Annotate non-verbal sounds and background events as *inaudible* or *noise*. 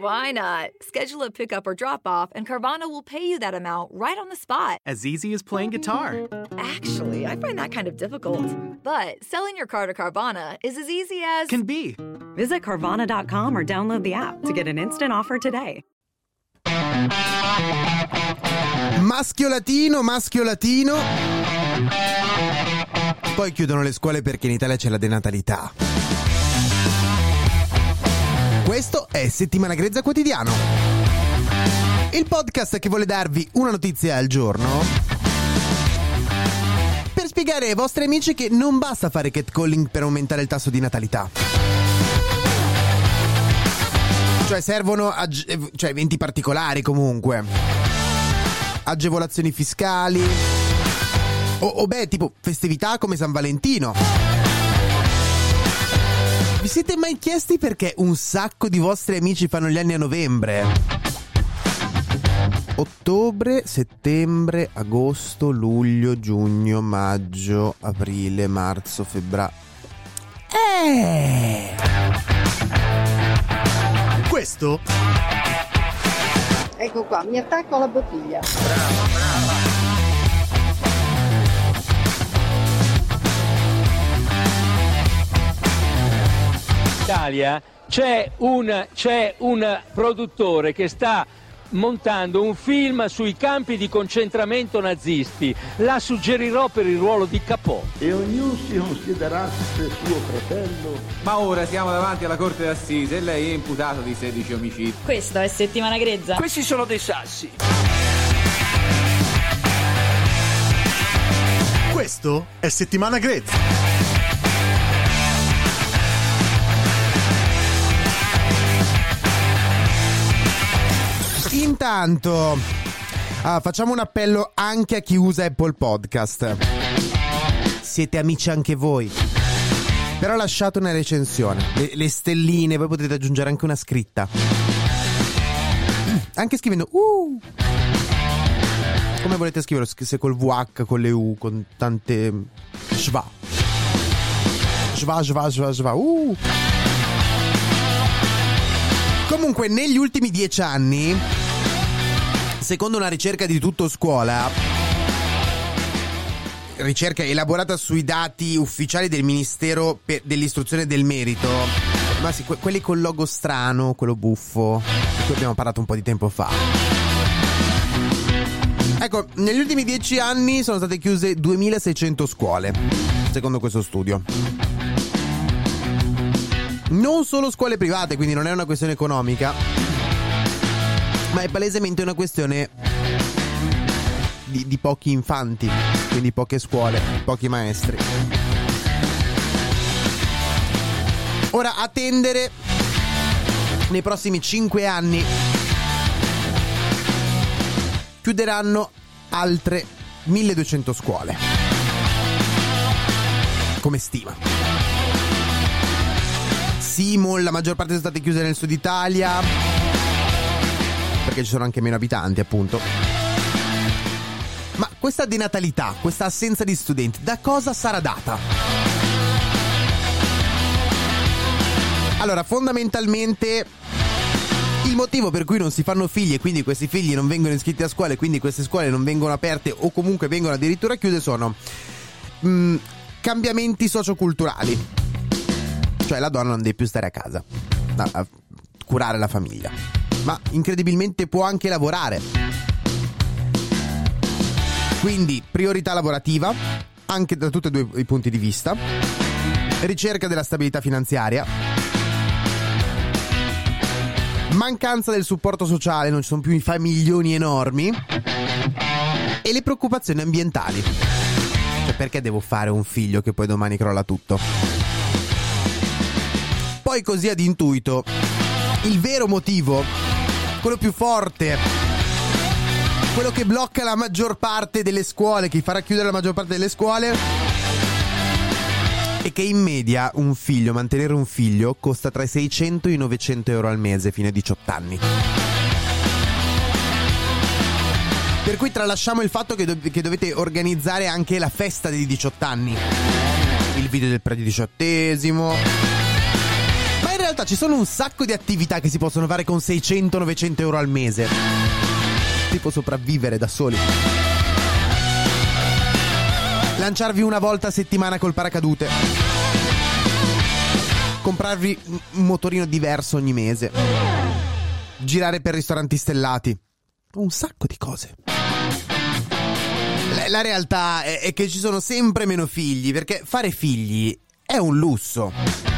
Why not? Schedule a pickup or drop off, and Carvana will pay you that amount right on the spot. As easy as playing guitar. Actually, I find that kind of difficult. But selling your car to Carvana is as easy as. Can be. Visit Carvana.com or download the app to get an instant offer today. Maschio latino, maschio latino. Poi chiudono le scuole perché in Italia c'è la denatalità. Questo è Settimana Grezza Quotidiano. Il podcast che vuole darvi una notizia al giorno per spiegare ai vostri amici che non basta fare catcalling per aumentare il tasso di natalità. Cioè servono ag- cioè, eventi particolari comunque. Agevolazioni fiscali. O, o beh, tipo festività come San Valentino. Vi siete mai chiesti perché un sacco di vostri amici fanno gli anni a novembre? Ottobre, settembre, agosto, luglio, giugno, maggio, aprile, marzo, febbraio. Eh! Questo? Ecco qua, mi attacco alla bottiglia. Italia c'è un, c'è un produttore che sta montando un film sui campi di concentramento nazisti. La suggerirò per il ruolo di Capò. e ognuno si considerasse suo fratello. Ma ora siamo davanti alla corte d'assise e lei è imputato di 16 omicidi. Questo è settimana grezza. Questi sono dei sassi. Questo è Settimana Grezza. Intanto, ah, facciamo un appello anche a chi usa Apple Podcast. Siete amici anche voi. Però lasciate una recensione, le, le stelline, poi potete aggiungere anche una scritta. *clears throat* Anche scrivendo uh. Come volete scriverlo? Se col VH, con le U, con tante schwa. Schwa, schwa, schwa, schwa. Uh. Comunque, negli ultimi dieci anni, secondo una ricerca di tutto scuola, ricerca elaborata sui dati ufficiali del Ministero dell'Istruzione del Merito, ma sì, que- quelli col logo strano, quello buffo, di cui abbiamo parlato un po' di tempo fa. Ecco, negli ultimi dieci anni sono state chiuse 2600 scuole, secondo questo studio. Non solo scuole private, quindi non è una questione economica, ma è palesemente una questione di, di pochi infanti, quindi poche scuole, pochi maestri. Ora attendere nei prossimi 5 anni chiuderanno altre 1200 scuole. Come stima. Simon, la maggior parte sono state chiuse nel sud Italia. Perché ci sono anche meno abitanti, appunto. Ma questa denatalità, questa assenza di studenti, da cosa sarà data? Allora, fondamentalmente il motivo per cui non si fanno figli e quindi questi figli non vengono iscritti a scuola e quindi queste scuole non vengono aperte o comunque vengono addirittura chiuse sono mm, cambiamenti socioculturali. Cioè la donna non deve più stare a casa a curare la famiglia, ma incredibilmente può anche lavorare. Quindi priorità lavorativa, anche da tutti e due i punti di vista, ricerca della stabilità finanziaria, mancanza del supporto sociale, non ci sono più i famiglioni enormi, e le preoccupazioni ambientali. Cioè perché devo fare un figlio che poi domani crolla tutto? Poi così ad intuito, il vero motivo, quello più forte quello che blocca la maggior parte delle scuole, che farà chiudere la maggior parte delle scuole. E che in media un figlio, mantenere un figlio, costa tra i 600 e i 900 euro al mese fino ai 18 anni. Per cui tralasciamo il fatto che, dov- che dovete organizzare anche la festa dei 18 anni. Il video del prediciottesimo Realtà ci sono un sacco di attività che si possono fare con 600-900 euro al mese. Tipo sopravvivere da soli. Lanciarvi una volta a settimana col paracadute. Comprarvi un motorino diverso ogni mese. Girare per ristoranti stellati. Un sacco di cose. La, la realtà è, è che ci sono sempre meno figli, perché fare figli è un lusso.